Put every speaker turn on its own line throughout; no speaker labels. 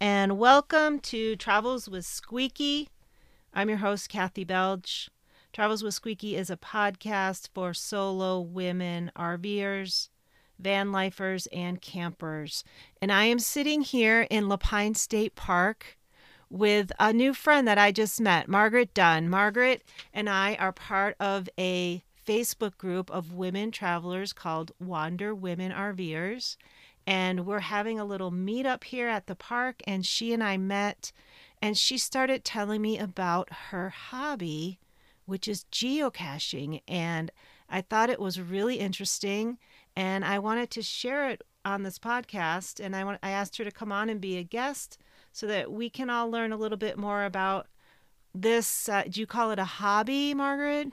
and welcome to Travels with Squeaky. I'm your host, Kathy Belch. Travels with Squeaky is a podcast for solo women RVers, van lifers, and campers. And I am sitting here in La Pine State Park with a new friend that I just met, Margaret Dunn. Margaret and I are part of a Facebook group of women travelers called Wander Women RVers. And we're having a little meetup here at the park. And she and I met, and she started telling me about her hobby, which is geocaching. And I thought it was really interesting. And I wanted to share it on this podcast. And I, want, I asked her to come on and be a guest so that we can all learn a little bit more about this. Uh, do you call it a hobby, Margaret?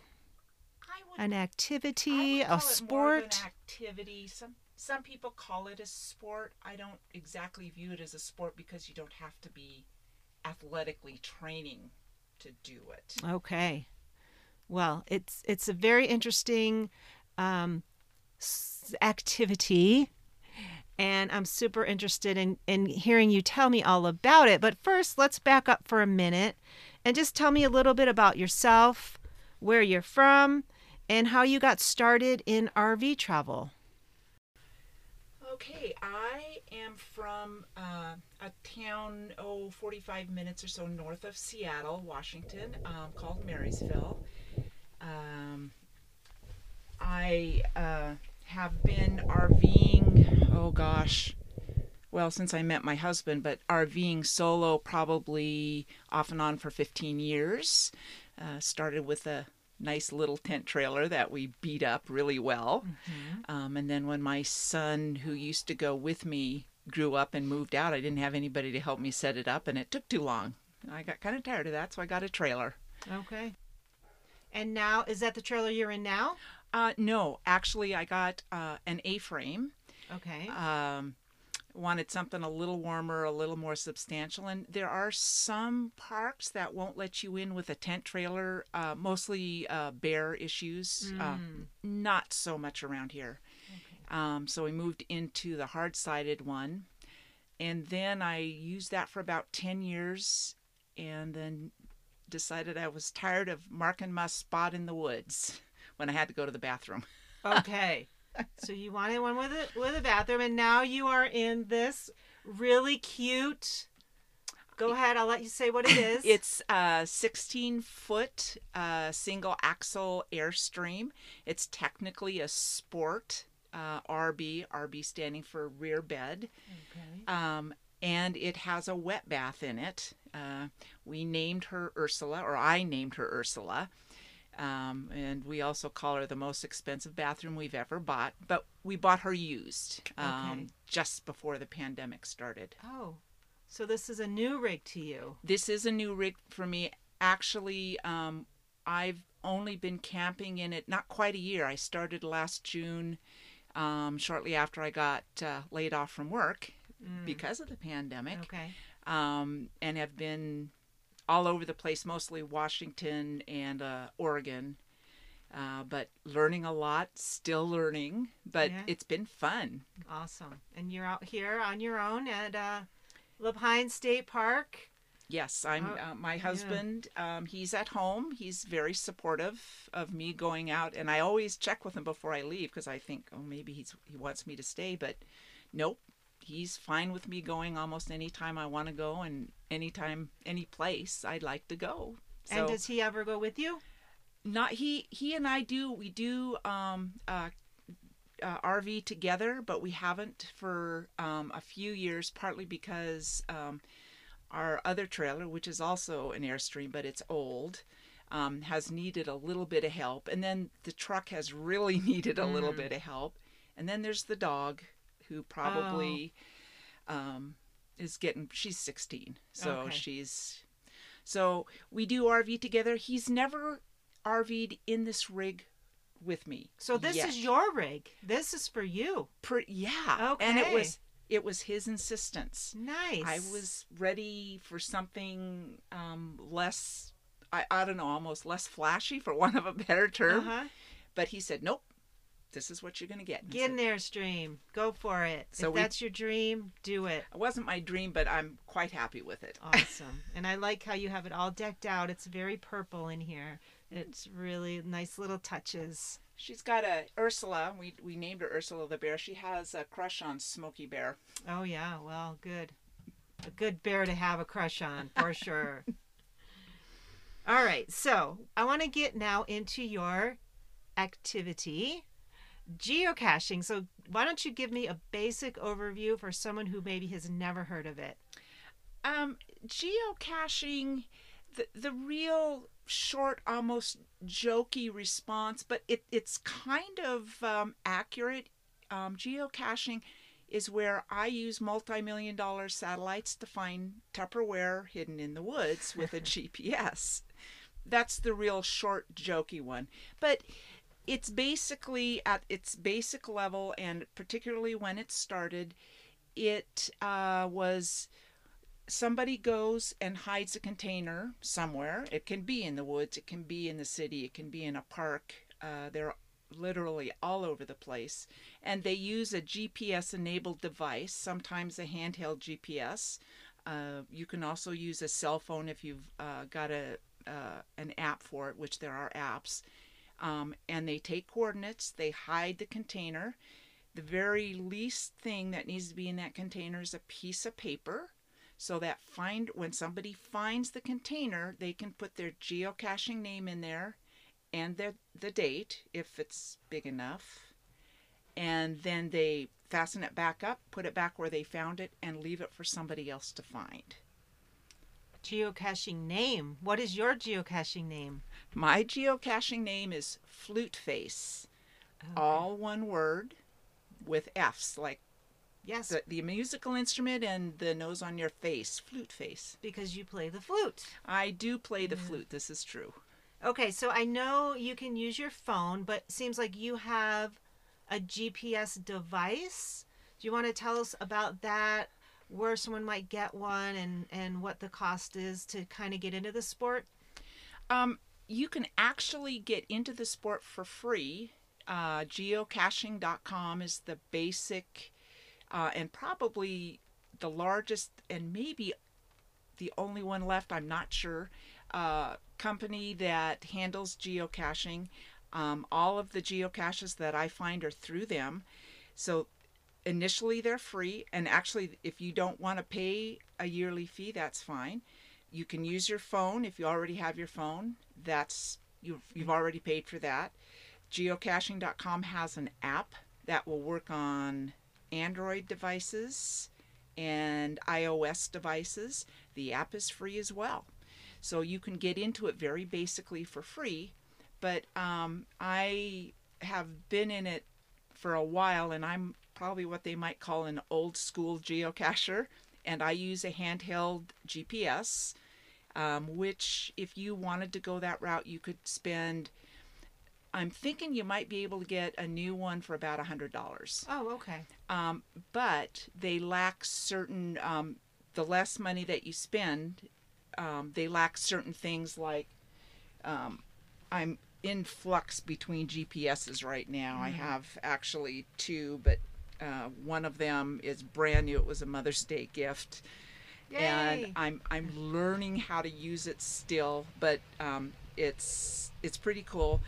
I would,
An activity, a
it more of an
sport?
activity. Some some people call it a sport. I don't exactly view it as a sport because you don't have to be athletically training to do it.
Okay. Well, it's it's a very interesting um, activity, and I'm super interested in in hearing you tell me all about it. But first, let's back up for a minute and just tell me a little bit about yourself, where you're from, and how you got started in RV travel.
Okay, I am from uh, a town, oh, 45 minutes or so north of Seattle, Washington, um, called Marysville. Um, I uh, have been RVing, oh gosh, well, since I met my husband, but RVing solo probably off and on for 15 years. Uh, started with a nice little tent trailer that we beat up really well. Um, and then when my son, who used to go with me, grew up and moved out, I didn't have anybody to help me set it up, and it took too long. I got kind of tired of that, so I got a trailer.
Okay. And now, is that the trailer you're in now?
Uh, no, actually, I got uh, an A-frame.
Okay.
Um, wanted something a little warmer, a little more substantial, and there are some parks that won't let you in with a tent trailer. Uh, mostly uh, bear issues. Uh, not so much around here. Um, so we moved into the hard-sided one, and then I used that for about ten years, and then decided I was tired of marking my spot in the woods when I had to go to the bathroom.
Okay. So you wanted one with a with a bathroom, and now you are in this really cute. Go ahead. I'll let you say what it is.
It's a 16 foot uh, single axle Airstream. It's technically a sport uh, RB, RB standing for rear bed.
okay.
Um, and it has a wet bath in it. Uh, we named her Ursula, or I named her Ursula. Um, and we also call her the most expensive bathroom we've ever bought. But we bought her used um,
Okay.
just before the pandemic started.
Oh, so this is a new rig to you.
This is a new rig for me. Actually, um, I've only been camping in it not quite a year. I started last June, um, shortly after I got uh, laid off from work because of the pandemic,
Okay.
um, and have been all over the place, mostly Washington and uh, Oregon. Uh, but learning a lot, still learning, but
Yeah.
it's been fun.
Awesome. And you're out here on your own at uh, La Pine State Park.
Yes, I'm.
Oh,
uh, my husband, um, he's at home. He's very supportive of me going out, and I always check with him before I leave because I think, oh, maybe he's he wants me to stay, but nope, he's fine with me going almost any time I want to go, and anytime, any place I'd like to go. So
and does he ever go with you?
not he he and I do we do um uh, uh RV together but we haven't for um a few years partly because um our other trailer which is also an airstream but it's old um has needed a little bit of help and then the truck has really needed a little bit of help and then there's the dog who probably um is getting she's 16 so
Okay.
she's so we do RV together. He's never RV'd in this rig with me.
So this
yet.
is your rig. This is for you.
Per- yeah. And it was it was his insistence.
Nice.
I was ready for something um, less. I, I don't know, almost less flashy for want of a better term.
Uh-huh.
But he said, "Nope, this is what you're going to get. And
Get in
so-
there, stream. Go for it.
So
if
we-
that's your dream, do it.
It wasn't my dream, but I'm quite happy with it.
Awesome. and I like how you have it all decked out. It's very purple in here. It's really nice little touches.
She's got a Ursula. We we named her Ursula the bear. She has a crush on Smokey Bear.
Oh yeah, well, good. A good bear to have a crush on, for sure. All right, so I want to get now into your activity, geocaching. So why don't you give me a basic overview for someone who maybe has never heard of it?
Um, geocaching, the the real short, almost jokey response, but it it's kind of um, accurate. Um, geocaching is where I use multi-million dollar satellites to find Tupperware hidden in the woods with a GPS. That's the real short, jokey one. But it's basically at its basic level, and particularly when it started, it uh, was somebody goes and hides a container somewhere. It can be in the woods, it can be in the city, it can be in a park. Uh, they're literally all over the place. And they use a GPS enabled device, sometimes a handheld GPS. Uh, you can also use a cell phone if you've uh, got a uh, an app for it, which there are apps. Um, and they take coordinates, they hide the container. The very least thing that needs to be in that container is a piece of paper so that find when somebody finds the container they can put their geocaching name in there and their the date if it's big enough and then they fasten it back up put it back where they found it and leave it for somebody else to find
Geocaching name. What is your geocaching name?
my geocaching name is flute face
Okay.
all one word with f's like
yes,
the, the musical instrument and the nose on your face flute face
because you play the flute.
i do play the flute this is true
Okay, so I know you can use your phone, but it seems like you have a GPS device. Do you want to tell us about that? Where someone might get one and and what the cost is to kind of get into the sport?
Um, you can actually get into the sport for free. Uh, geocaching.com is the basic uh, and probably the largest and maybe the only one left, I'm not sure, uh, company that handles geocaching. Um, all of the geocaches that I find are through them. So initially they're free, and actually, if you don't want to pay a yearly fee, that's fine. You can use your phone if you already have your phone. That's you've you've already paid for that. Geocaching.com has an app that will work on Android devices and iOS devices. The app is free as well, so you can get into it very basically for free. But um, I have been in it for a while, and I'm probably what they might call an old school geocacher. And I use a handheld GPS, um, which, if you wanted to go that route, you could spend. I'm thinking you might be able to get a new one for about a hundred dollars
Oh, okay.
um, but they lack certain um, the less money that you spend um, they lack certain things like um, i'm in flux between gps's right now i have actually two but uh, one of them is brand new it was a mother's day gift and i'm i'm learning how to use it still but um, it's it's pretty cool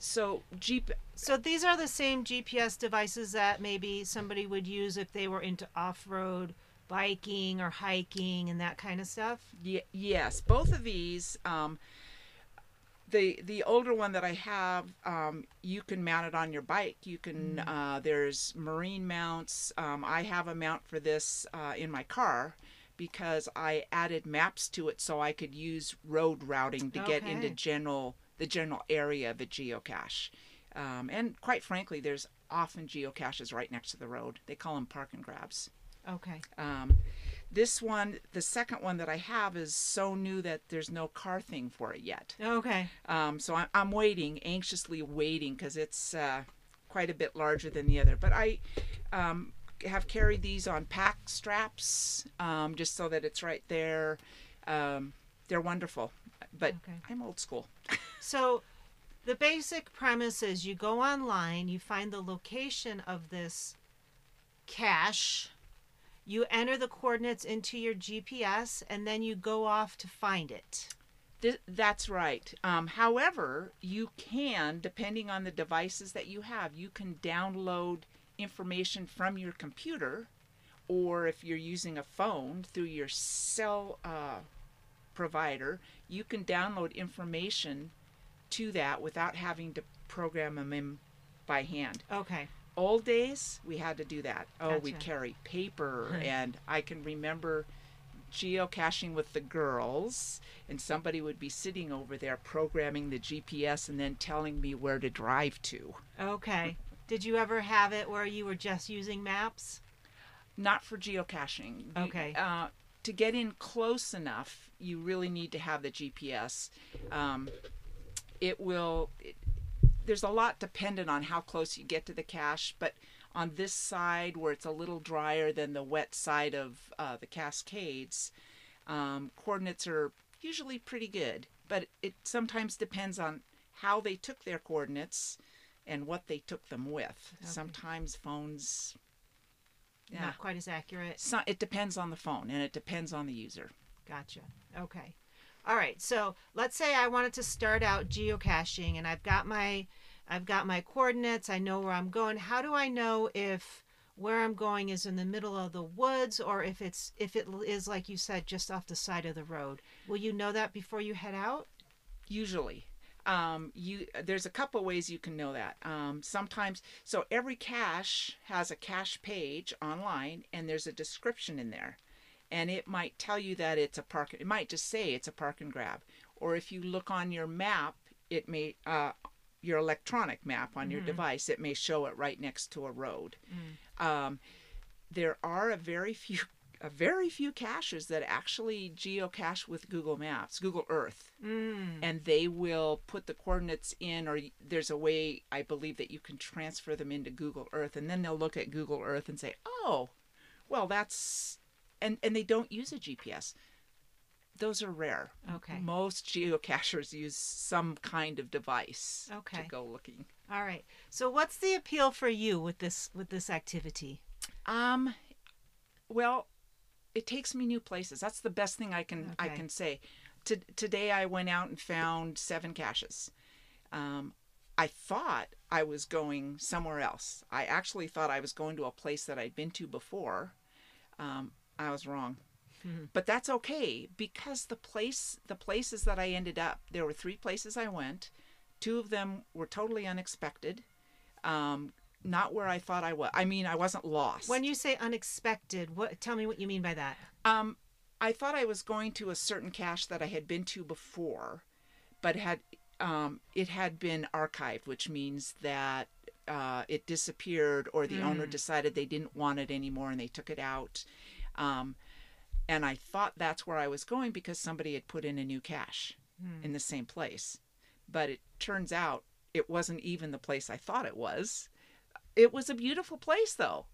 so Jeep
So these are the same GPS devices that maybe somebody would use if they were into off-road biking or hiking and that kind of stuff.
Ye- yes, both of these. Um, the the older one that I have, um, you can mount it on your bike. You can. Uh, there's marine mounts. Um, I have a mount for this uh, in my car because I added maps to it so I could use road routing to get into general the general area of a geocache. Um, and quite frankly, there's often geocaches right next to the road. They call them park and grabs.
Okay.
Um, this one, the second one that I have, is so new that there's no car thing for it yet.
Okay.
Um, so I'm, I'm waiting, anxiously waiting, because it's uh, quite a bit larger than the other. But I um, have carried these on pack straps um, just so that it's right there. Um, they're wonderful, but
Okay.
I'm old school.
So The basic premise is you go online, you find the location of this cache, you enter the coordinates into your GPS, and then you go off to find it.
Th- that's right. Um, however, you can, depending on the devices that you have, you can download information from your computer, or if you're using a phone through your cell uh, provider, you can download information to that without having to program them in by hand.
Okay.
Old days, we had to do that. Oh, we
Gotcha.
carry paper, and I can remember geocaching with the girls, and somebody would be sitting over there programming the GPS and then telling me where to drive to.
Okay. Did you ever have it where you were just using maps?
Not for geocaching.
Okay.
uh, to get in close enough, you really need to have the GPS. Um, it will. It, there's a lot dependent on how close you get to the cache, but on this side where it's a little drier than the wet side of uh, the Cascades, um, coordinates are usually pretty good. But it sometimes depends on how they took their coordinates and what they took them with. Sometimes phones. Yeah.
Not quite as accurate.
So it depends on the phone and it depends on the user.
Gotcha. Okay. All right. So let's say I wanted to start out geocaching and I've got my I've got my coordinates, I know where I'm going. How do I know if where I'm going is in the middle of the woods or if it's if it is like you said just off the side of the road? Will you know that before you head out?
Usually, um, you there's a couple ways you can know that. Um, sometimes, so every cache has a cache page online, and there's a description in there, and it might tell you that it's a park. It might just say it's a park and grab, or if you look on your map, it may uh, your electronic map on your device, it may show it right next to a road. Um, there are a very few a very few caches that actually geocache with Google Maps, Google Earth,
Mm.
and they will put the coordinates in, or there's a way I believe that you can transfer them into Google Earth, and then they'll look at Google Earth and say, "Oh, well, that's," and and they don't use a GPS. Those are rare.
Okay.
Most geocachers use some kind of device
Okay.
to go looking.
All right. So what's the appeal for you with this with this activity?
Um, well, it takes me new places. That's the best thing I can I can say. To, today I went out and found seven caches. Um, I thought I was going somewhere else. I actually thought I was going to a place that I'd been to before. Um, I was wrong. But that's okay because the place the places that I ended up, there were three places I went. Two of them were totally unexpected. Um, not where I thought I was. I mean, I wasn't lost.
When you say unexpected, what tell me what you mean by that?
Um, I thought I was going to a certain cache that I had been to before, but had um, it had been archived, which means that uh, it disappeared or the owner decided they didn't want it anymore and they took it out. Um, and I thought that's where I was going because somebody had put in a new cache in the same place, but it turns out it wasn't even the place I thought it was. It was a beautiful place, though.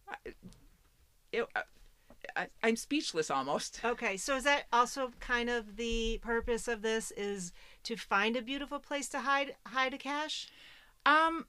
It, I, I'm speechless almost.
Okay, so is that also kind of the purpose of this is to find a beautiful place to hide hide a cache?
Um,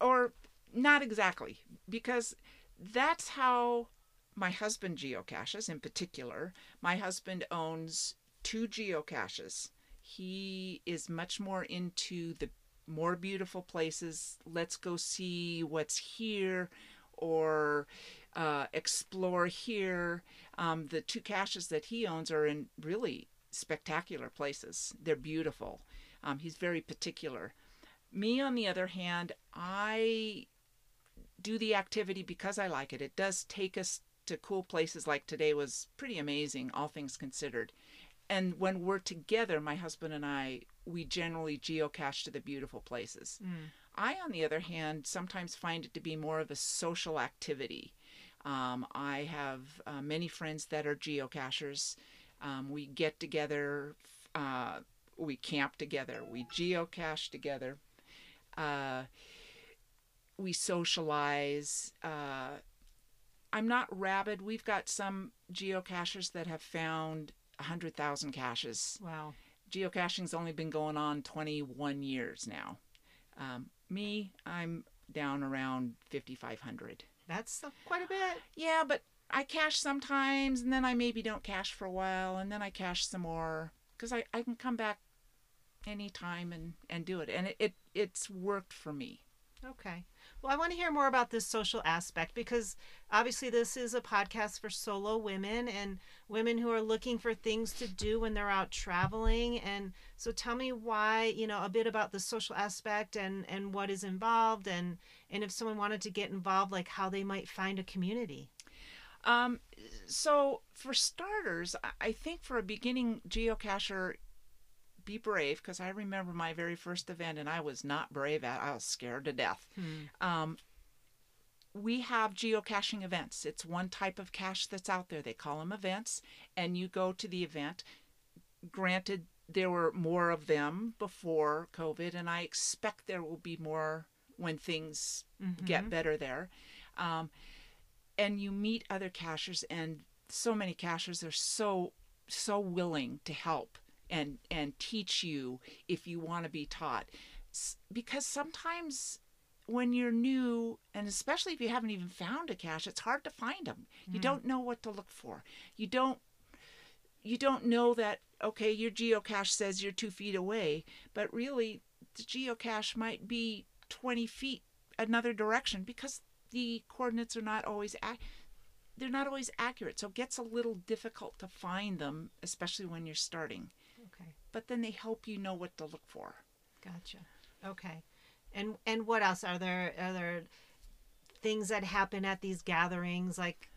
or not exactly, because that's how my husband geocaches in particular. My husband owns two geocaches. He is much more into the more beautiful places. Let's go see what's here or uh, explore here. Um, the two caches that he owns are in really spectacular places. They're beautiful. Um, he's very particular. Me, on the other hand, I do the activity because I like it. It does take us to cool places like today was pretty amazing, all things considered. And when we're together, my husband and I, we generally geocache to the beautiful places. I, on the other hand, sometimes find it to be more of a social activity. Um, I have uh, many friends that are geocachers. Um, we get together, uh, we camp together, we geocache together, uh, we socialize. I'm not rabid. We've got some geocachers that have found 100,000 caches.
Wow.
Geocaching's only been going on 21 years now. Um, me, I'm down around 5,500.
That's quite a bit.
Yeah, but I cache sometimes, and then I maybe don't cache for a while, and then I cache some more because I, I can come back anytime and, and do it. And it, it it's worked for me.
Okay. Well, I want to hear more about this social aspect because obviously this is a podcast for solo women and women who are looking for things to do when they're out traveling. And so tell me why, you know, a bit about the social aspect and and what is involved and and if someone wanted to get involved like how they might find a community.
Um, so for starters, I- I think for a beginning geocacher, be brave because I remember my very first event and I was not brave at. I was scared to death. Um, we have geocaching events. It's one type of cache that's out there. They call them events, and you go to the event. Granted, there were more of them before COVID, and I expect there will be more when things get better there. Um, and you meet other cachers, and so many cachers are so so willing to help and and teach you if you want to be taught. Because sometimes when you're new and especially if you haven't even found a cache it's hard to find them you mm. don't know what to look for. You don't you don't know that okay your geocache says you're two feet away but really the geocache might be 20 feet another direction because the coordinates are not always ac- they're not always accurate. So it gets a little difficult to find them especially when you're starting. But then they help you know what to look for
Gotcha. Okay. And and what else are there are there things that happen at these gatherings like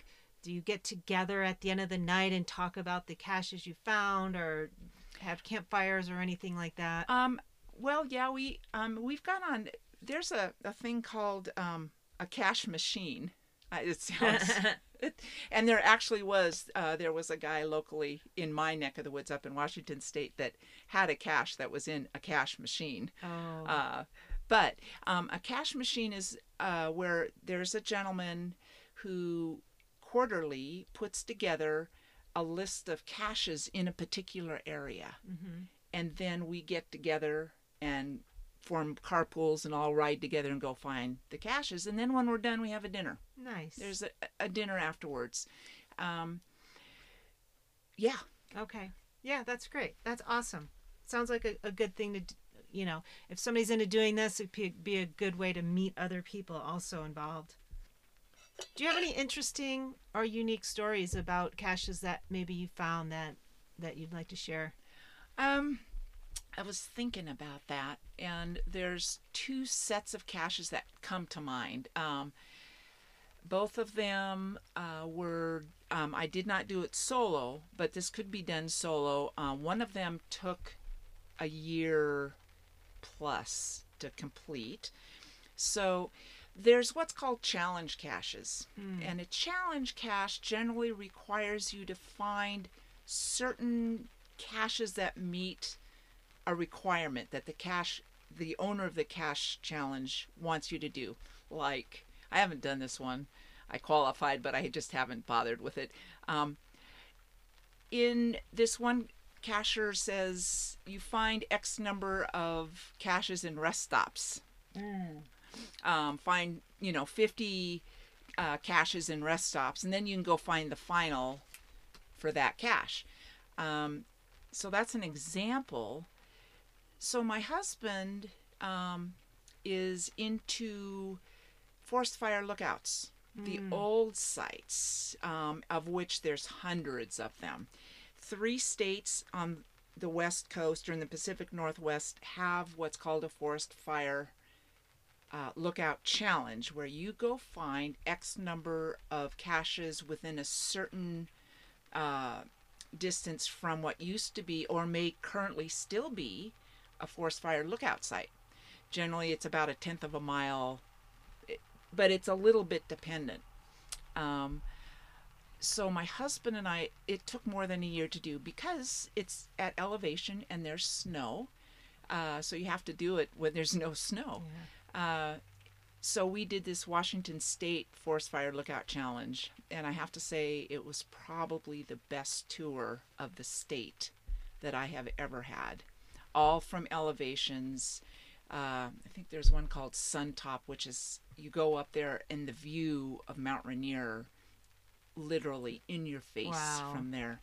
do you get together at the end of the night and talk about the caches you found or have campfires or anything like that?
Um, well, yeah, we um, we've got on. There's a, a thing called um, a cash machine. It sounds, and there actually was uh, there was a guy locally in my neck of the woods up in Washington State that had a cache that was in a cash machine.
oh.
Uh, but um, a cash machine is uh, where there's a gentleman who quarterly puts together a list of caches in a particular area.
mm-hmm.
And then we get together and form carpools and all ride together and go find the caches. And then when we're done, we have a dinner.
Nice.
There's a, a dinner afterwards. Um, yeah,
Okay. Yeah, that's great. That's awesome. Sounds like a, a good thing to, you know, if somebody's into doing this, it'd be, be a good way to meet other people also involved. Do you have any interesting or unique stories about caches that maybe you found that that you'd like to share?
Um, I was thinking about that, and there's two sets of caches that come to mind. Um, both of them uh, were, um, I did not do it solo, but this could be done solo. Uh, one of them took a year plus to complete. So there's what's called challenge caches. And a challenge cache generally requires you to find certain caches that meet a requirement that the cache the owner of the cache challenge wants you to do. Like I haven't done this one. I qualified, but I just haven't bothered with it. Um, in this one cacher says you find X number of caches in rest stops. Um, find you know 50 uh, caches in rest stops, and then you can go find the final for that cache. Um, so that's an example. So my husband um, is into forest fire lookouts, the old sites, um, of which there's hundreds of them. Three states on the west coast or in the Pacific Northwest have what's called a forest fire uh, lookout challenge, where you go find X number of caches within a certain uh, distance from what used to be or may currently still be a forest fire lookout site. Generally, it's about a tenth of a mile, but it's a little bit dependent. Um, so my husband and I, it took more than a year to do because it's at elevation and there's snow. Uh, so you have to do it when there's no snow. Uh, so we did this Washington State Forest Fire Lookout Challenge, and I have to say it was probably the best tour of the state that I have ever had. All from elevations. Uh, I think there's one called Sun Top, which is you go up there and the view of Mount Rainier, literally in your face
Wow.
from there.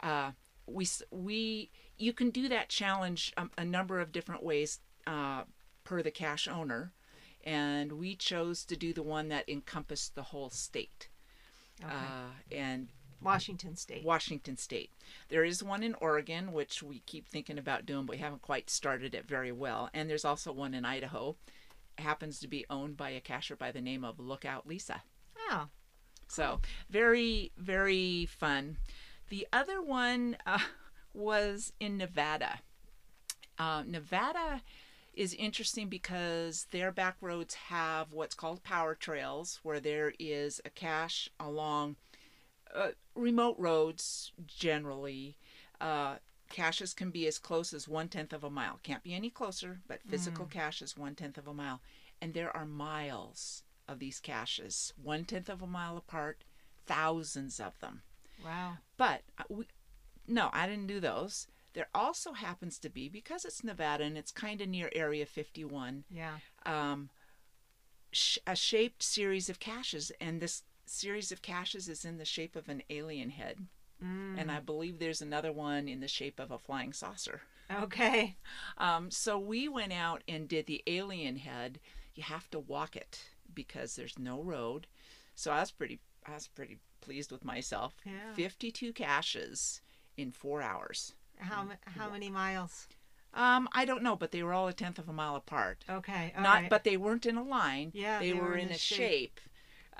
Uh, we we you can do that challenge um, a number of different ways uh, per the cache owner, and we chose to do the one that encompassed the whole state.
Okay.
Uh, and
Washington State.
Washington State. There is one in Oregon, which we keep thinking about doing, but we haven't quite started it very well. And there's also one in Idaho. It happens to be owned by a cacher by the name of Lookout Lisa.
Oh,
So very, very fun. The other one uh, was in Nevada. Uh, Nevada is interesting because their back roads have what's called power trails, where there is a cache along uh, remote roads generally. Uh, caches can be as close as one tenth of a mile. Can't be any closer, but physical cache is one tenth of a mile. And there are miles of these caches, one tenth of a mile apart, thousands of them.
wow.
But uh, we, no, I didn't do those. There also happens to be, because it's Nevada and it's kind of near Area 51,
Yeah.
um, sh- a shaped series of caches. And this series of caches is in the shape of an alien head.
Mm.
And I believe there's another one in the shape of a flying saucer.
Okay.
Um, so we went out and did the alien head. You have to walk it because there's no road. So I was pretty, I was pretty pleased with myself.
Yeah.
52 caches in four hours.
How ma- how many miles?
Um, I don't know, but they were all a tenth of a mile apart.
Okay. all
Not,
right.
but they weren't in a line.
Yeah,
they,
they
were,
were
in,
in
a
a
shape.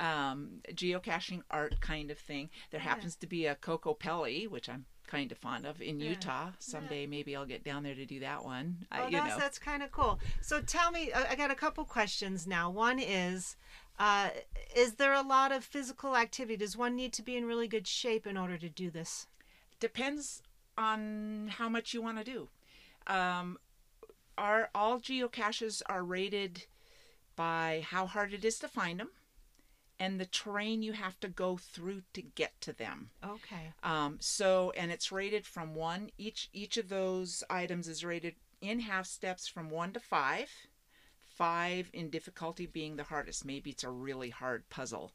Um, geocaching art kind of thing. There
Yeah.
happens to be a Kokopelli, which I'm kind of fond of in
Yeah.
Utah. Someday maybe I'll get down there to do that one.
Oh,
uh, you
that's that's kind of cool. So tell me, I I got a couple questions now. One is, uh, is there a lot of physical activity? Does one need to be in really good shape in order to do this?
depends on how much you want to do. Um, our all geocaches are rated by how hard it is to find them and the terrain you have to go through to get to them.
Okay.
Um, so, and it's rated from one. Each each of those items is rated in half steps from one to five. Five in difficulty being the hardest. Maybe it's a really hard puzzle.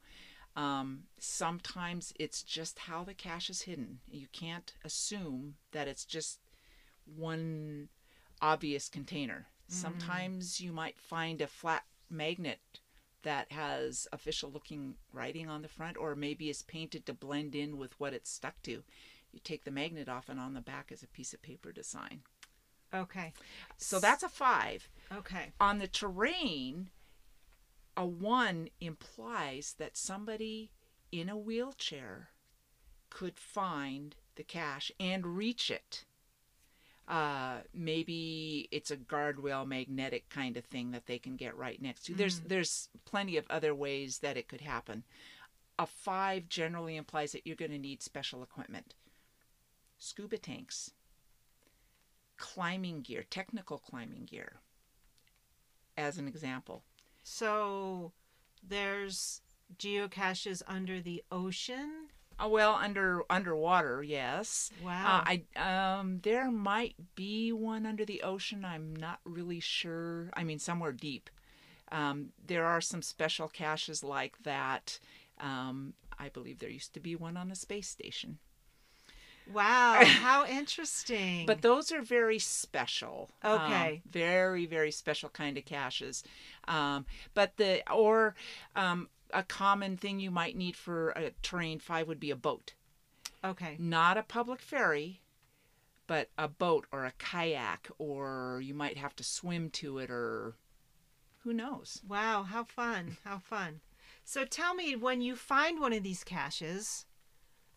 Um, sometimes it's just how the cache is hidden. You can't assume that it's just one obvious container. Sometimes you might find a flat magnet that has official looking writing on the front or maybe is painted to blend in with what it's stuck to. You take the magnet off and on the back is a piece of paper to sign.
Okay.
So that's a 5.
Okay.
On the terrain, a 1 implies that somebody in a wheelchair could find the cache and reach it. Uh, maybe it's a guardrail magnetic kind of thing that they can get right next to. There's there's plenty of other ways that it could happen. A five generally implies that you're going to need special equipment, scuba tanks, climbing gear, technical climbing gear, as an example.
So there's geocaches under the ocean.
Uh, well, under underwater, yes.
Wow.
Uh, I um, there might be one under the ocean. I'm not really sure. I mean, somewhere deep. Um, there are some special caches like that. Um, I believe there used to be one on a space station.
wow. How interesting.
But those are very special. um,
Okay.
very, very special kind of caches. Um, but the, or um, a common thing you might need for a terrain five would be a boat.
okay.
Not a public ferry, but a boat or a kayak, or you might have to swim to it, or who knows?
Wow, how fun. How fun. So tell me when you find one of these caches,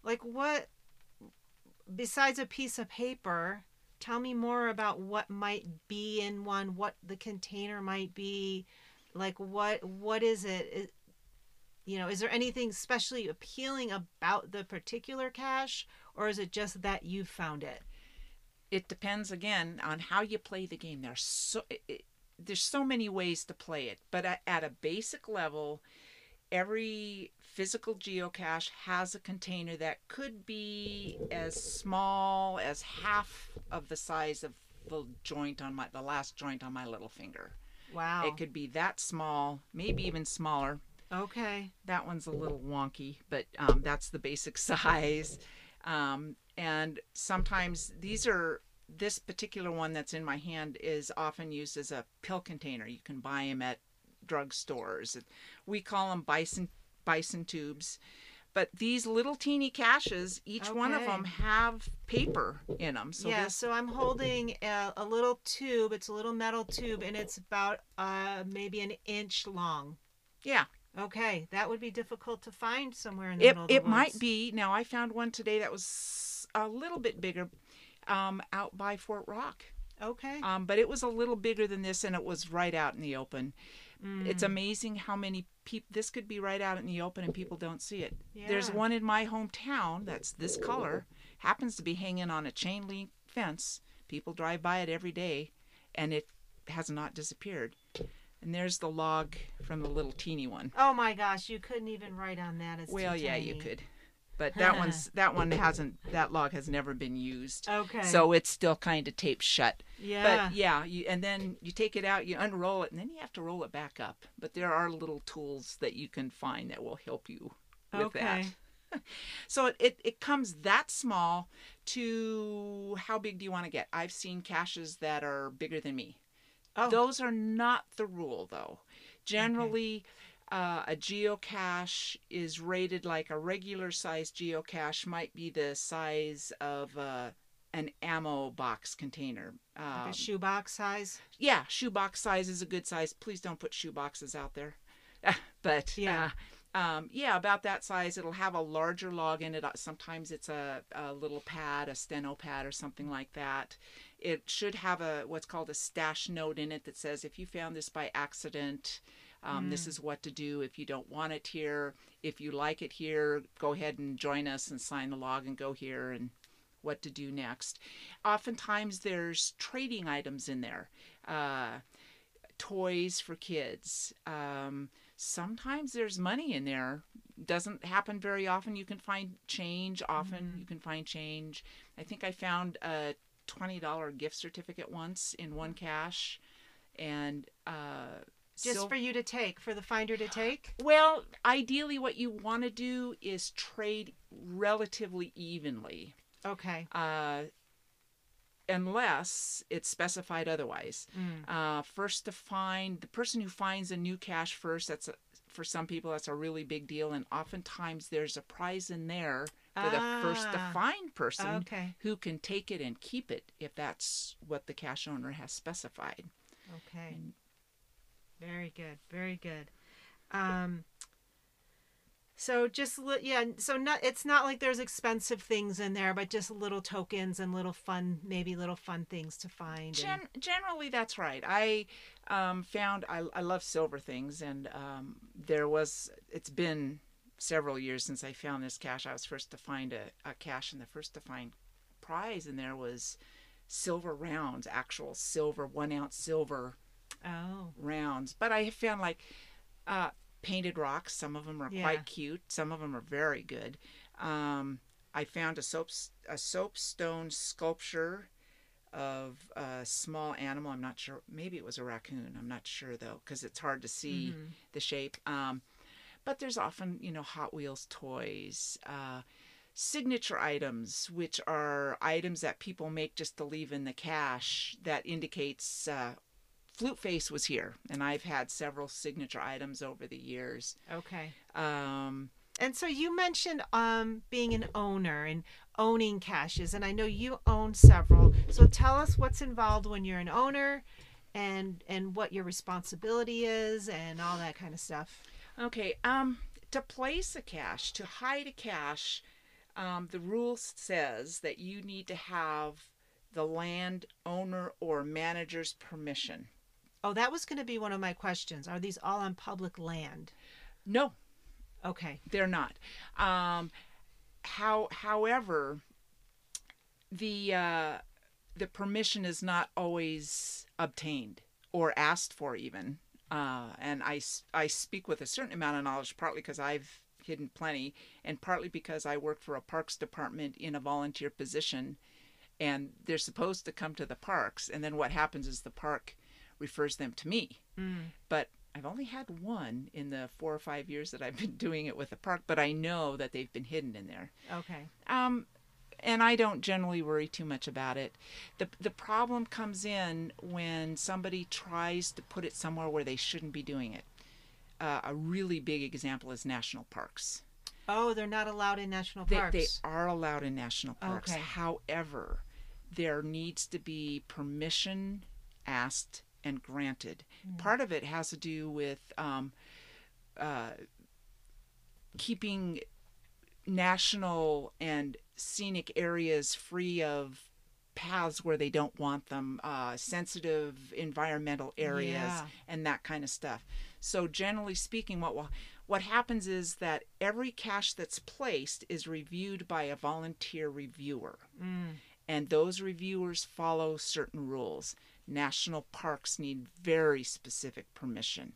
like what besides a piece of paper, tell me more about what might be in one, what the container might be, like what what is it? You know, is there anything especially appealing about the particular cache or is it just that you found it?
It depends again on how you play the game. There's so it, there's so many ways to play it, but at, at a basic level, every physical geocache has a container that could be as small as half of the size of the joint on my the last joint on my little finger.
Wow.
It could be that small, maybe even smaller.
Okay.
That one's a little wonky, but um, that's the basic size. Um, and sometimes these are this particular one that's in my hand is often used as a pill container. You can buy them at drugstores. We call them bison bison tubes. But these little teeny caches, each one of them have paper in them. So
yeah,
this,
so I'm holding a, a little tube. It's a little metal tube, and it's about uh, maybe an inch long.
yeah,
Okay, that would be difficult to find somewhere in the
it
middle of the
it might be. Now I found one today that was a little bit bigger, um, out by Fort Rock.
Okay.
Um, but it was a little bigger than this, and it was right out in the open. It's
Mm.
amazing how many people this could be right out in the open and people don't see it. There's one in my hometown that's this color, happens to be hanging on a chain link fence. People drive by it every day, and it has not disappeared. And there's the log from the little teeny one.
Oh my gosh, you couldn't even write on that. It's too
well, yeah, you could, but that one's that one hasn't that log has never been used.
Okay.
So it's still kind of taped shut.
yeah.
But yeah, you and then you take it out, you unroll it, and then you have to roll it back up. But there are little tools that you can find that will help you with
okay.
that. So it, it, it comes that small to how big do you want to get? I've seen caches that are bigger than me.
Oh.
Those are not the rule though. Generally, uh, a geocache is rated like a regular size geocache might be the size of uh, an ammo box container.
Like
Um,
a shoebox size.
yeah, shoebox size is a good size. Please don't put shoeboxes out there. but
Yeah.
uh, um, yeah, about that size. It'll have a larger log in it. Uh, Sometimes it's a, a little pad, a steno pad, or something like that. It should have a what's called a stash note in it that says if you found this by accident. Um, This is what to do if you don't want it here. If you like it here, go ahead and join us and sign the log and go here and what to do next. Oftentimes, there's trading items in there, uh, toys for kids. Um, sometimes there's money in there. Doesn't happen very often. You can find change. Often you can find change. I think I found a twenty dollar gift certificate once in one cache and uh,
Just
sil-
for you to take, for the finder to take?
well, ideally, what you want to do is trade relatively evenly
Okay.
uh, unless it's specified otherwise.
Mm.
Uh, first to find the person who finds a new cache first. That's a, for some people that's a really big deal, and oftentimes there's a prize in there for the first to
Ah.
find person
Okay.
who can take it and keep it if that's what the cache owner has specified.
Okay.
And-
Very good. Very good. Um so just yeah, so not it's not like there's expensive things in there, but just little tokens and little fun maybe little fun things to find. and-
generally, that's right. I um, found I, I love silver things, and um, there was. It's been several years since I found this cache. I was first to find a, a cache, and the first to find prize in there was silver rounds, actual silver one ounce silver
oh.
rounds. But I found like uh, painted rocks. Some of them are
Yeah.
quite cute. Some of them are very good. Um, I found a soap a soapstone sculpture of a small animal. I'm not sure. Maybe it was a raccoon. I'm not sure though, because it's hard to see
Mhm.
the shape. Um, but there's often, you know, Hot Wheels toys, uh, signature items, which are items that people make just to leave in the cache that indicates uh, Flute Face was here, and I've had several signature items over the years.
Okay.
Um,
And so you mentioned um, being an owner and owning caches, and I know you own several. So tell us what's involved when you're an owner, and and what your responsibility is, and all that kind of stuff.
Okay. Um, to place a cache, to hide a cache, um, the rule says that you need to have the land owner or manager's permission.
Oh, that was going to be one of my questions. Are these all on public land?
No,
Okay.
they're not. Um, how, however, the uh, the permission is not always obtained or asked for, even. Uh, and I speak with a certain amount of knowledge, partly because I've hidden plenty, and partly because I work for a parks department in a volunteer position. and they're supposed to come to the parks. And then what happens is the park refers them to me.
Mm.
But I've only had one in the four or five years that I've been doing it with the park, but I know that they've been hidden in there.
Okay.
Um, and I don't generally worry too much about it. the The problem comes in when somebody tries to put it somewhere where they shouldn't be doing it. Uh, a really big example is national parks.
Oh, they're not allowed in national
They,
parks.
they are allowed in national parks.
Okay.
However, there needs to be permission asked and granted. Part of it has to do with um, uh, keeping national and scenic areas free of paths where they don't want them, uh, sensitive environmental areas,
Yeah.
and that kind of stuff. So generally speaking, what will, what happens is that every cache that's placed is reviewed by a volunteer reviewer,
Mm.
and those reviewers follow certain rules. National parks need very specific permission.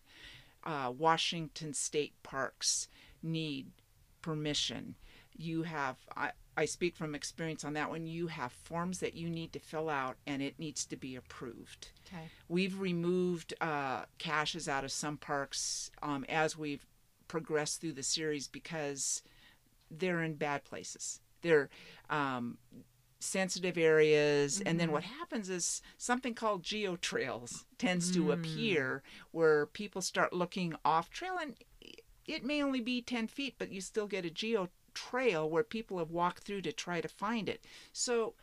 Uh, Washington state parks need permission. You have, I, I speak from experience on that one, you have forms that you need to fill out and it needs to be approved.
Okay.
We've removed uh, caches out of some parks um, as we've progressed through the series because they're in bad places. They're um, sensitive areas, and then what happens is something called geotrails tends to
Mm.
appear where people start looking off trail, and it may only be 10 feet, but you still get a geotrail where people have walked through to try to find it. So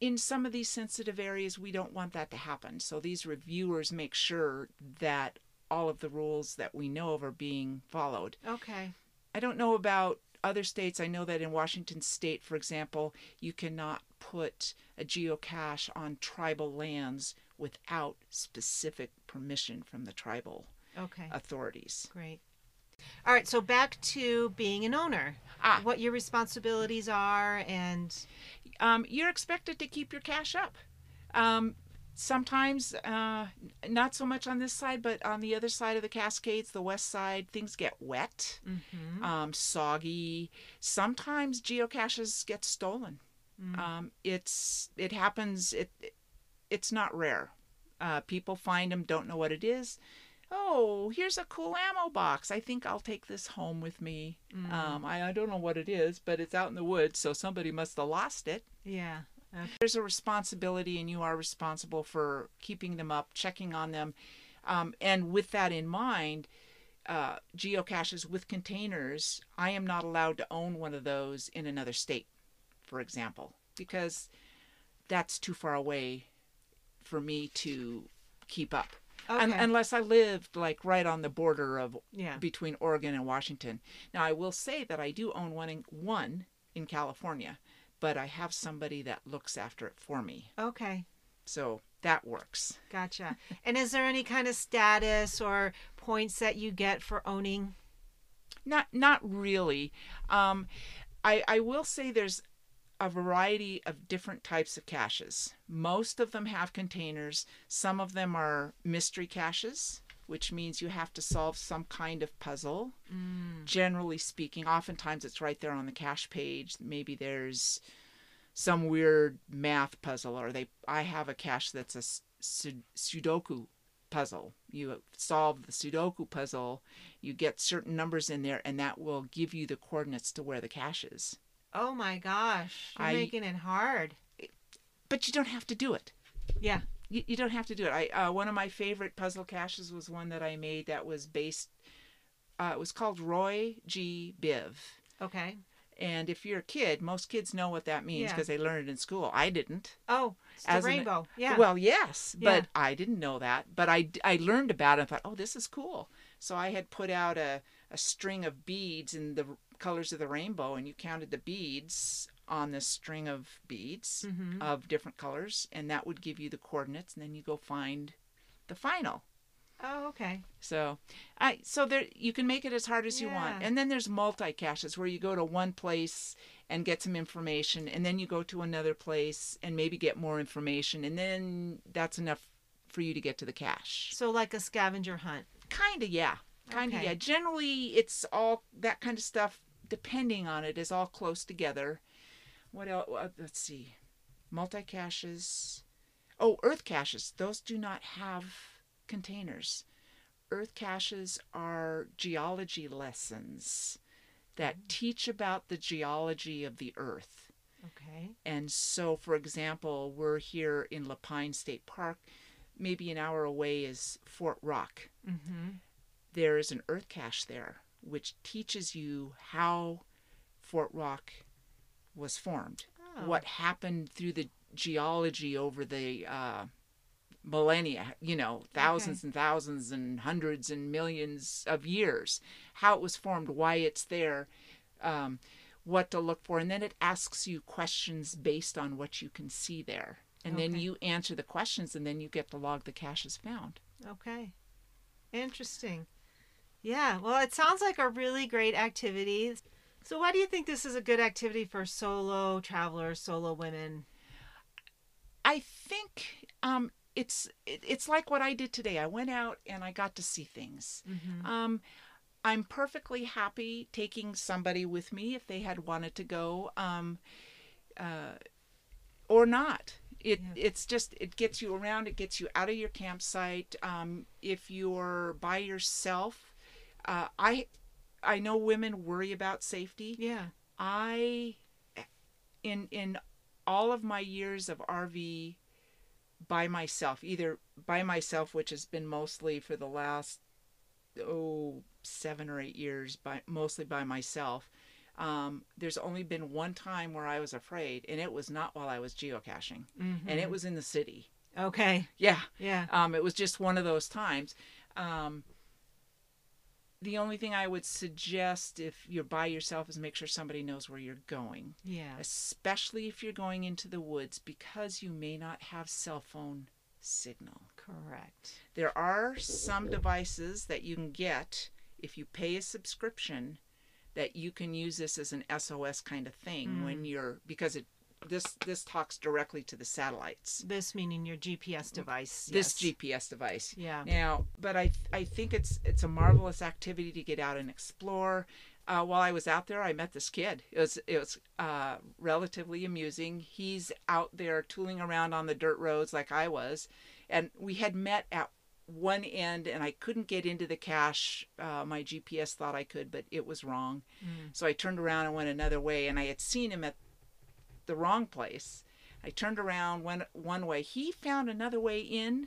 in some of these sensitive areas, we don't want that to happen. So these reviewers make sure that all of the rules that we know of are being followed.
Okay.
I don't know about other states. I know that in Washington state, for example, you cannot put a geocache on tribal lands without specific permission from the tribal
Okay.
authorities.
Great. All right. So back to being an owner.
Ah.
What your responsibilities are, and
um, you're expected to keep your cache up. Um, sometimes, uh, not so much on this side, but on the other side of the Cascades, the west side, things get wet,
Mhm.
um, soggy. Sometimes geocaches get stolen.
Mm.
Um, it's it happens. It it's not rare. Uh, people find them, don't know what it is. Oh, here's a cool ammo box. I think I'll take this home with me.
Mm.
Um, I, I don't know what it is, but it's out in the woods, so somebody must have lost it
yeah. Okay.
there's a responsibility and you are responsible for keeping them up checking on them um, and with that in mind uh, geocaches with containers i am not allowed to own one of those in another state for example because that's too far away for me to keep up
Okay.
Un- unless i lived like right on the border of
yeah.
between Oregon and Washington. Now, I will say that I do own one in, one in California, but I have somebody that looks after it for me.
Okay.
So that works.
Gotcha. and is there any kind of status or points that you get for owning?
Not not really. Um, I I will say there's a variety of different types of caches. Most of them have containers. Some of them are mystery caches, which means you have to solve some kind of puzzle.
Mm.
generally speaking, oftentimes it's right there on the cache page. Maybe there's some weird math puzzle, or they. I have a cache that's a su- Sudoku puzzle. You solve the Sudoku puzzle, you get certain numbers in there, and that will give you the coordinates to where the cache is.
Oh my gosh. You're
I-
making it hard.
But you don't have to do it.
Yeah.
You, you don't have to do it. I uh, one of my favorite puzzle caches was one that I made that was based. Uh, it was called Roy G. Biv.
Okay.
And if you're a kid, most kids know what that means
Yeah.
because they learned it in school. I didn't.
Oh, it's the
As an-
rainbow. yeah.
Well, yes, but
Yeah.
I didn't know that. But I, I learned about it and thought, oh, this is cool. So I had put out a, a string of beads in the colors of the rainbow, and you counted the beads on this string of beads
Mhm.
of different colors, and that would give you the coordinates, and then you go find the final.
oh, okay.
So, I so there you can make it as hard as you want, and then there's multi caches where you go to one place and get some information, and then you go to another place and maybe get more information, and then that's enough for you to get to the cache.
So like a scavenger hunt.
Kind of, yeah, kind of,
Okay.
yeah. Generally, it's all that kind of stuff. Depending on it, is all close together. What else? Let's see. multi caches. Oh, earth caches. Those do not have containers. Earth caches are geology lessons that teach about the geology of the earth.
Okay.
And so, for example, we're here in La Pine State Park. Maybe an hour away is Fort Rock.
Mm-hmm.
There is an earth cache there, which teaches you how Fort Rock was formed,
Oh.
what happened through the geology over the uh, millennia, you know, thousands and thousands and hundreds and millions of years, how it was formed, why it's there, um, what to look for. And then it asks you questions based on what you can see there. And then you answer the questions, and then you get to log the caches found.
Okay. Interesting. Yeah. Well, it sounds like a really great activity. So, why do you think this is a good activity for solo travelers, solo women?
I think um, it's it, it's like what I did today. I went out and I got to see things.
Mm-hmm.
Um, I'm perfectly happy taking somebody with me if they had wanted to go, um, uh, or not. It
Yeah.
it's just it gets you around. It gets you out of your campsite. Um, if you're by yourself, uh, I I know women worry about safety.
Yeah.
I in in all of my years of RV by myself, either by myself, which has been mostly for the last oh seven or eight years, by mostly by myself. Um, there's only been one time where I was afraid, and it was not while I was geocaching,
Mm-hmm.
and it was in the city.
Okay.
Yeah,
Yeah.
um, it was just one of those times. Um, the only thing I would suggest if you're by yourself is make sure somebody knows where you're going,
Yeah.
especially if you're going into the woods because you may not have cell phone signal.
Correct.
There are some devices that you can get if you pay a subscription that you can use this as an SOS kind of thing when mm. you're because it this this talks directly to the satellites.
This meaning your GPS device.
This
yes.
GPS device.
Yeah.
Now, but I I think it's it's a marvelous activity to get out and explore. Uh, while I was out there, I met this kid. It was it was uh, relatively amusing. He's out there tooling around on the dirt roads like I was, and we had met at one end, and I couldn't get into the cache. Uh, my GPS thought I could, but it was wrong.
Mm.
So I turned around and went another way, and I had seen him at the wrong place. I turned around, went one way. He found another way in,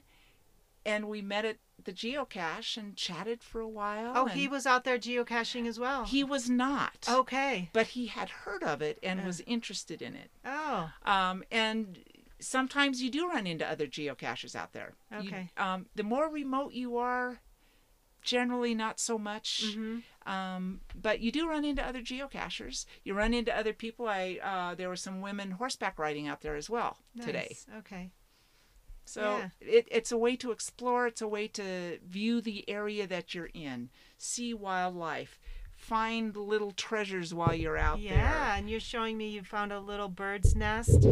and we met at the geocache and chatted for a while.
Oh, he was out there geocaching as well.
he was not.
Okay.
But he had heard of it and
Yeah.
was interested in it.
Oh.
Um, and sometimes you do run into other geocaches out there. You-
Okay.
um, the more remote you are, generally not so much.
Mm-hmm.
Um, but you do run into other geocachers. You run into other people. I uh, there were some women horseback riding out there as well today.
Okay.
So
Yeah.
it, it's a way to explore. It's a way to view the area that you're in, see wildlife, find little treasures while you're out there.
Yeah, and you're showing me you found a little bird's nest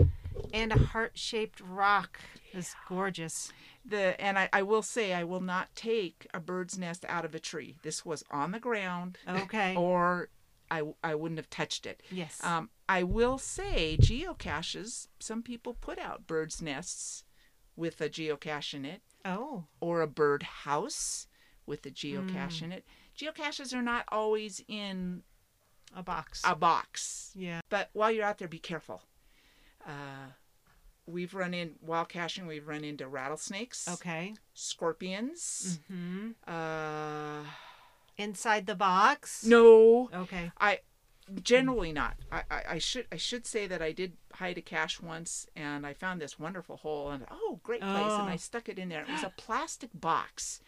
and a heart-shaped rock. It's gorgeous.
The and I, I will say I will not take a bird's nest out of a tree. This was on the ground,
Okay.
or I I wouldn't have touched it.
yes.
Um, I will say geocaches. Some people put out birds' nests with a geocache in it,
oh.
or a bird house with a geocache in it. Geocaches are not always in
A box.
a box,
yeah.
but while you're out there, be careful. Uh, we've run in while caching. We've run into rattlesnakes,
Okay.
scorpions.
Mm-hmm.
Uh,
Inside the box.
no,
Okay.
I generally not. I, I, I should I should say that I did hide a cache once and I found this wonderful hole and oh great place and I
Oh.
stuck it in there. It was a plastic box,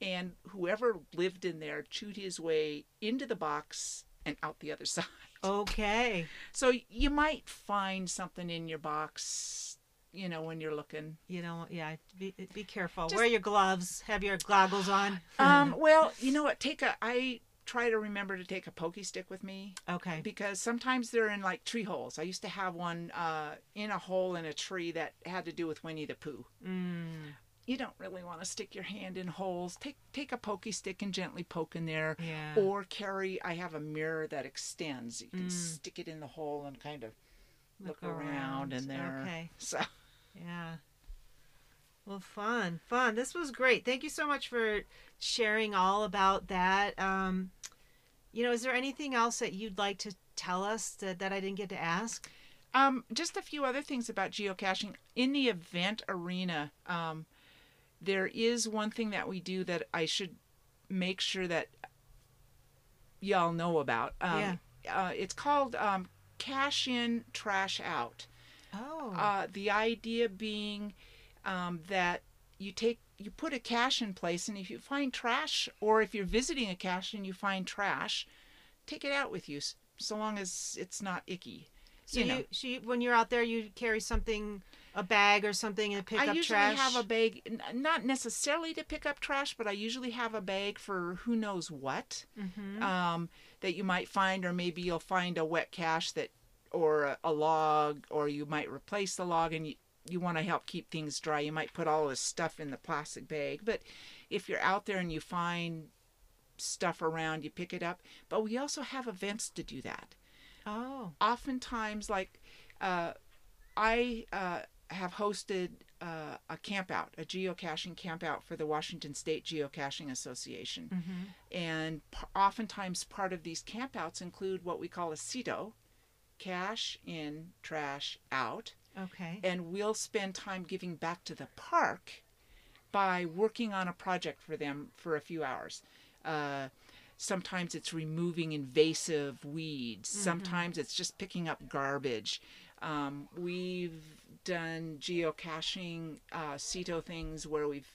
and whoever lived in there chewed his way into the box and out the other side.
Okay.
So you might find something in your box, you know, when you're looking.
You know, yeah. Be, be careful.
Just-
Wear your gloves. Have your goggles on.
Um, well, you know what? Take a. I try to remember to take a pokey stick with me.
okay.
because sometimes they're in like tree holes. I used to have one uh, in a hole in a tree that had to do with Winnie the Pooh.
Mm,
You don't really want to stick your hand in holes. Take take a pokey stick and gently poke in there,
yeah.
or carry. I have a mirror that extends. You can
Mm.
stick it in the hole and kind of look, around, and there.
Okay.
So
Yeah. Well, fun, fun. This was great. Thank you so much for sharing all about that. Um, you know, is there anything else that you'd like to tell us that, that I didn't get to ask?
Um, just a few other things about geocaching. In the event arena, um, there is one thing that we do that I should make sure that y'all know about. Um,
Yeah.
Uh, it's called um, cache in, trash out.
Oh.
Uh, the idea being um, that you take you put a cache in place, and if you find trash, or if you're visiting a cache and you find trash, take it out with you, so long as it's not icky.
so
you
you, so you- when you're out there, you carry something, a bag or something, and pick
I
up
usually have a bag, not necessarily to pick up trash, but I usually have a bag for who knows what
Mhm.
um, that you might find, or maybe you'll find a wet cache that, or a, a log, or you might replace the log, and you you want to help keep things dry. You might put all this stuff in the plastic bag, but if you're out there and you find stuff around, you pick it up. But we also have events to do that
Oh.
oftentimes like uh, i uh, have hosted uh, a campout, a geocaching campout for the washington state geocaching association
hmm
and p- oftentimes part of these campouts include what we call a CITO, cache in trash out
Okay.
and we'll spend time giving back to the park by working on a project for them for a few hours. Uh, sometimes it's removing invasive weeds. Sometimes it's just picking up garbage. Um, we've done geocaching uh, CITO things where we've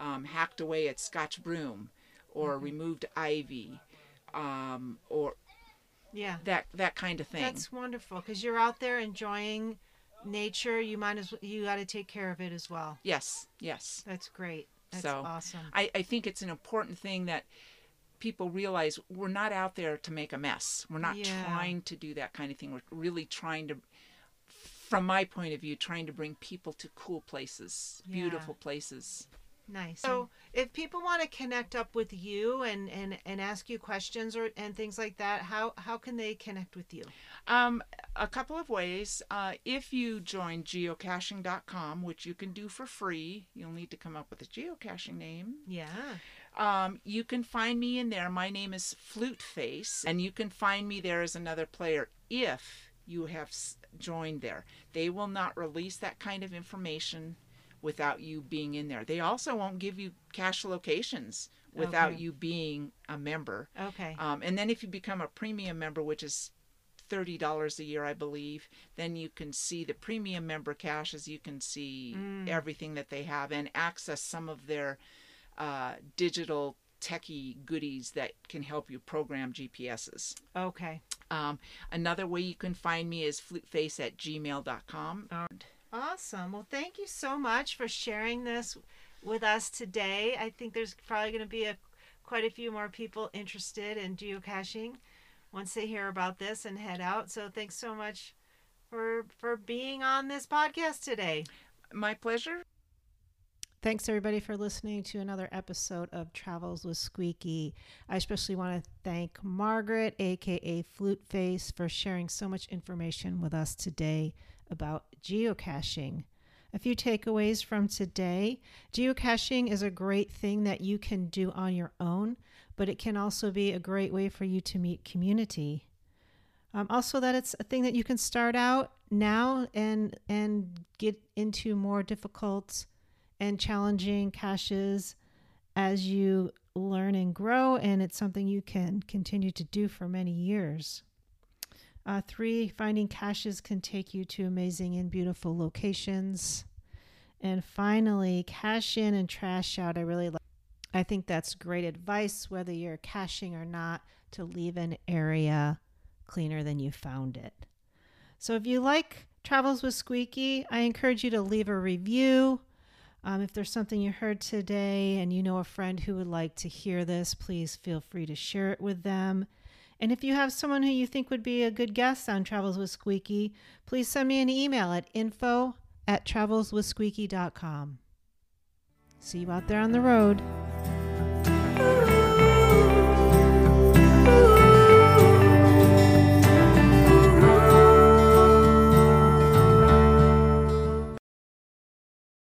um, hacked away at Scotch broom or removed ivy um, or
Yeah.
that that kind of thing.
That's wonderful because you're out there enjoying nature. You might as well, you got to take care of it as well.
yes, yes.
That's great. That's
So,
awesome.
I, I think it's an important thing that people realize we're not out there to make a mess. We're not
Yeah.
trying to do that kind of thing. We're really trying to, from my point of view, trying to bring people to cool places,
Yeah.
beautiful places.
Nice. So, if people want to connect up with you and and and ask you questions or and things like that, how how can they connect with you?
Um, a couple of ways. Uh, if you join geocaching.com, which you can do for free, you'll need to come up with a geocaching name.
Yeah.
Um, you can find me in there. My name is Flute Face, and you can find me there as another player if you have joined there. They will not release that kind of information without you being in there. They also won't give you cache locations without
Okay.
you being a member.
Okay.
Um, and then if you become a premium member, which is thirty dollars a year, I believe, then you can see the premium member caches. You can see
Mm.
everything that they have and access some of their uh, digital techie goodies that can help you program GPSs.
Okay.
Um, another way you can find me is fluteface at gmail.com.
Awesome. Well, thank you so much for sharing this with us today. I think there's probably going to be a quite a few more people interested in geocaching once they hear about this and head out. So thanks so much for for being on this podcast today.
My pleasure.
Thanks everybody for listening to another episode of Travels with Squeaky. I especially want to thank Margaret, aka Flute Face, for sharing so much information with us today about geocaching. A few takeaways from today. Geocaching is a great thing that you can do on your own, but it can also be a great way for you to meet community. Um, also, that it's a thing that you can start out now and and get into more difficult and challenging caches as you learn and grow, and it's something you can continue to do for many years. Uh, three, finding caches can take you to amazing and beautiful locations. And finally, cache in and trash out. I really like. I think that's great advice, whether you're caching or not, to leave an area cleaner than you found it. So if you like Travels with Squeaky, I encourage you to leave a review. Um, if there's something you heard today and you know a friend who would like to hear this, please feel free to share it with them. And if you have someone who you think would be a good guest on Travels with Squeaky, please send me an email at info at travelswithsqueaky.com. See you out there on the road.